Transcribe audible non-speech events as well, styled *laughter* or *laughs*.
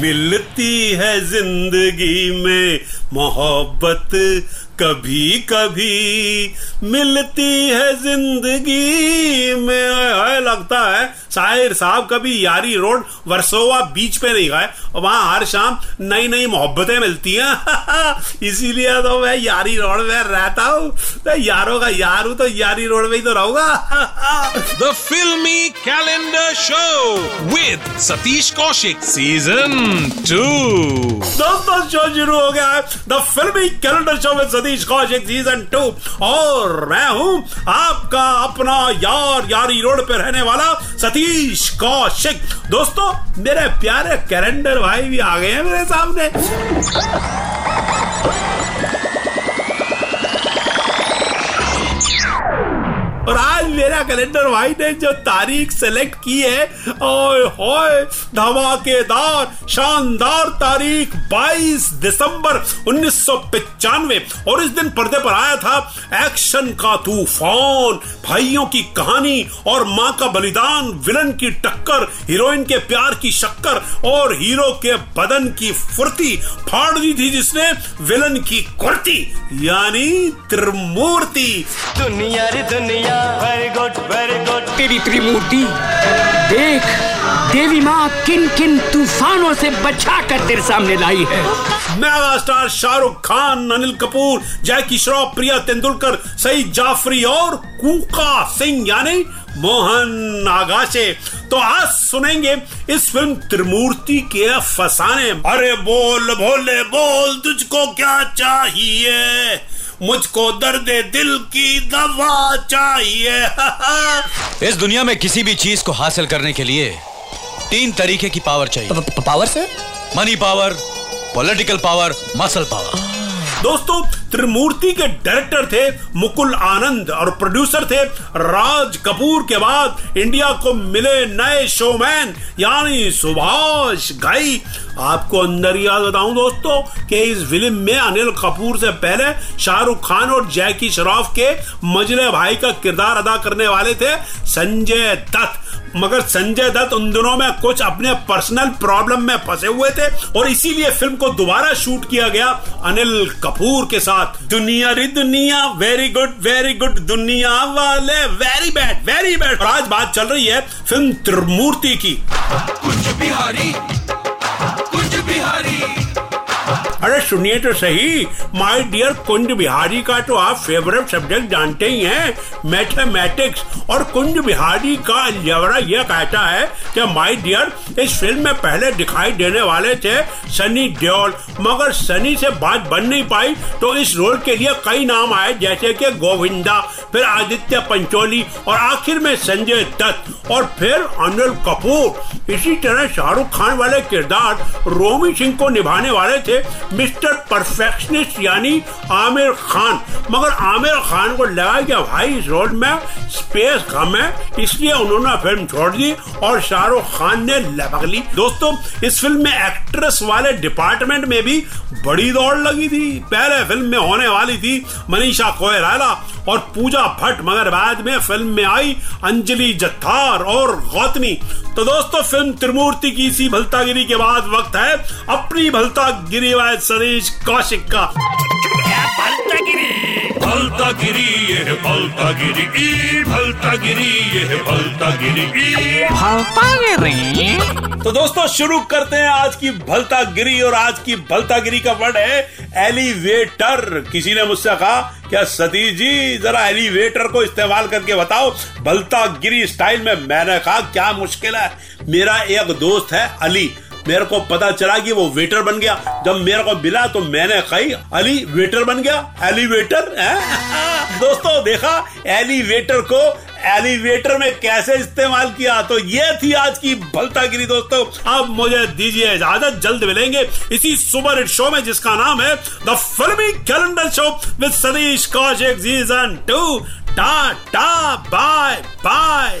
मिलती है ज़िंदगी में मोहब्बत कभी कभी मिलती है ज़िंदगी में लगता है शायर साहब कभी यारी रोड वर्सोवा बीच पे नहीं गए और वहाँ हर शाम नई नई मोहब्बतें मिलती हैं। *laughs* इसीलिए तो मैं यारी रोड में रहता हूँ। मैं यारों का यार हूँ तो यारी रोड में ही तो रहूँगा। *laughs* The Filmy Calendar Show with Satish Kaushik Season 2. दोस्तों शो शुरू हो गया है। द फिल्मी कैलेंडर शो में सतीश कौशिक सीज़न टू और मैं हूँ आपका अपना यार यारी रोड पे रहने वाला सतीश कौशिक। दोस्तों मेरे प्यारे कैलेंडर भाई भी आ गए हैं मेरे सामने। कैलेंडर भाई ने जो तारीख सेलेक्ट की है होए, धमाकेदार, शानदार तारीख 22 दिसंबर उन्नीस और इस दिन पर्दे पर आया था एक्शन का तूफ़ान, भाइयों की कहानी और माँ का बलिदान विलन की टक्कर हीरोइन के प्यार की शक्कर और हीरो के बदन की फुर्ती फाड़ दी थी जिसने विलन की कुर्ती, यानी त्रिमूर्ति। दुनिया रे दुनिया वेरी गुड तेरी त्रिमूर्ति देख देवी माँ किन किन तूफानों से बचा कर तेरे सामने लाई है। मेगा स्टार शाहरुख खान अनिल कपूर जैकी श्रॉफ प्रिया तेंदुलकर सईद जाफरी और कूका सिंह यानी मोहन आगाशे। तो आज सुनेंगे इस फ़िल्म त्रिमूर्ति के फसाने। अरे बोल भोले बोल तुझको क्या चाहिए? मुझको दर्द दिल की दवा चाहिए। *laughs* इस दुनिया में किसी भी चीज़ को हासिल करने के लिए तीन तरीके की पावर चाहिए। पावर से? Money power political power muscle power दोस्तों त्रिमूर्ति के डायरेक्टर थे मुकुल आनंद और प्रोड्यूसर थे राज कपूर के बाद इंडिया को मिले नए शोमैन, यानी सुभाष घई आपको अंदर याद बताऊँ दोस्तों कि इस फ़िल्म में अनिल कपूर से पहले शाहरुख खान और जैकी श्रॉफ के मजरे भाई का किरदार अदा करने वाले थे संजय दत्त। मगर संजय दत्त उन दिनों में कुछ अपने पर्सनल प्रॉब्लम में फंसे हुए थे और इसीलिए फ़िल्म को दोबारा शूट किया गया अनिल कपूर के साथ। दुनिया री दुनिया वेरी गुड वेरी गुड दुनिया वाले वेरी बैड वेरी बैड आज बात चल रही है फ़िल्म त्रिमूर्ति की। कुछ बिहारी अरे सुनिए तो सही माय डियर कुंज बिहारी का तो आप फेवरेट सब्जेक्ट जानते ही हैं मैथमेटिक्स और कुंज बिहारी का अलजबरा यह कहता है कि माय डियर इस फ़िल्म में पहले दिखाई देने वाले थे सनी देओल, मगर सनी से बात बन नहीं पाई तो इस रोल के लिए कई नाम आए, जैसे कि गोविंदा, फिर आदित्य पंचोली और आखिर में संजय दत्त और फिर अनिल कपूर। इसी तरह शाहरुख खान वाले किरदार रोमी सिंह को निभाने वाले थे मिस्टर परफेक्शनिस्ट यानी आमिर खान। मगर आमिर खान को लगा कि भाई इस रोल में स्पेस कम है, इसलिए उन्होंने फ़िल्म छोड़ दी और शाहरुख खान ने लपक ली। दोस्तों, इस फ़िल्म में एक्ट्रेस वाले डिपार्टमेंट में भी बड़ी दौड़ लगी थी। पहले फ़िल्म में होने वाली थी मनीषा कोयराला और पूजा भट्ट, मगर बाद में फ़िल्म में आई अंजलि जत्थार और गौतमी। तो दोस्तों, फ़िल्म त्रिमूर्ति की इसी भलतागिरी के बाद वक्त है। अपनी भलतागिरी वाले सतीश कौशिक का। भलता गिरी ये है भलता गिरी ई भलता गिरी ये है भलता गिरी ई तो दोस्तों शुरू करते हैं आज की भलता गिरी और आज की भलता गिरी का वर्ड है एलिवेटर। किसी ने मुझसे कहा क्या सतीश जी जरा एलिवेटर को इस्तेमाल करके बताओ भलता गिरी स्टाइल में? मैंने कहा क्या मुश्किल है? मेरा एक दोस्त है अली मेरे को पता चला कि वो वेटर बन गया। जब मेरे को मिला तो मैंने कही, अली, वेटर बन गया? एलिवेटर? है? *laughs* दोस्तों, देखा, एलिवेटर को एलिवेटर में कैसे इस्तेमाल किया? तो ये थी आज की भलतागिरी, दोस्तों। अब मुझे दीजिए इजाज़त, जल्द मिलेंगे इसी सुपर हिट शो में, जिसका नाम है the filmy calendar show with Satish Kaushik season two tata bye bye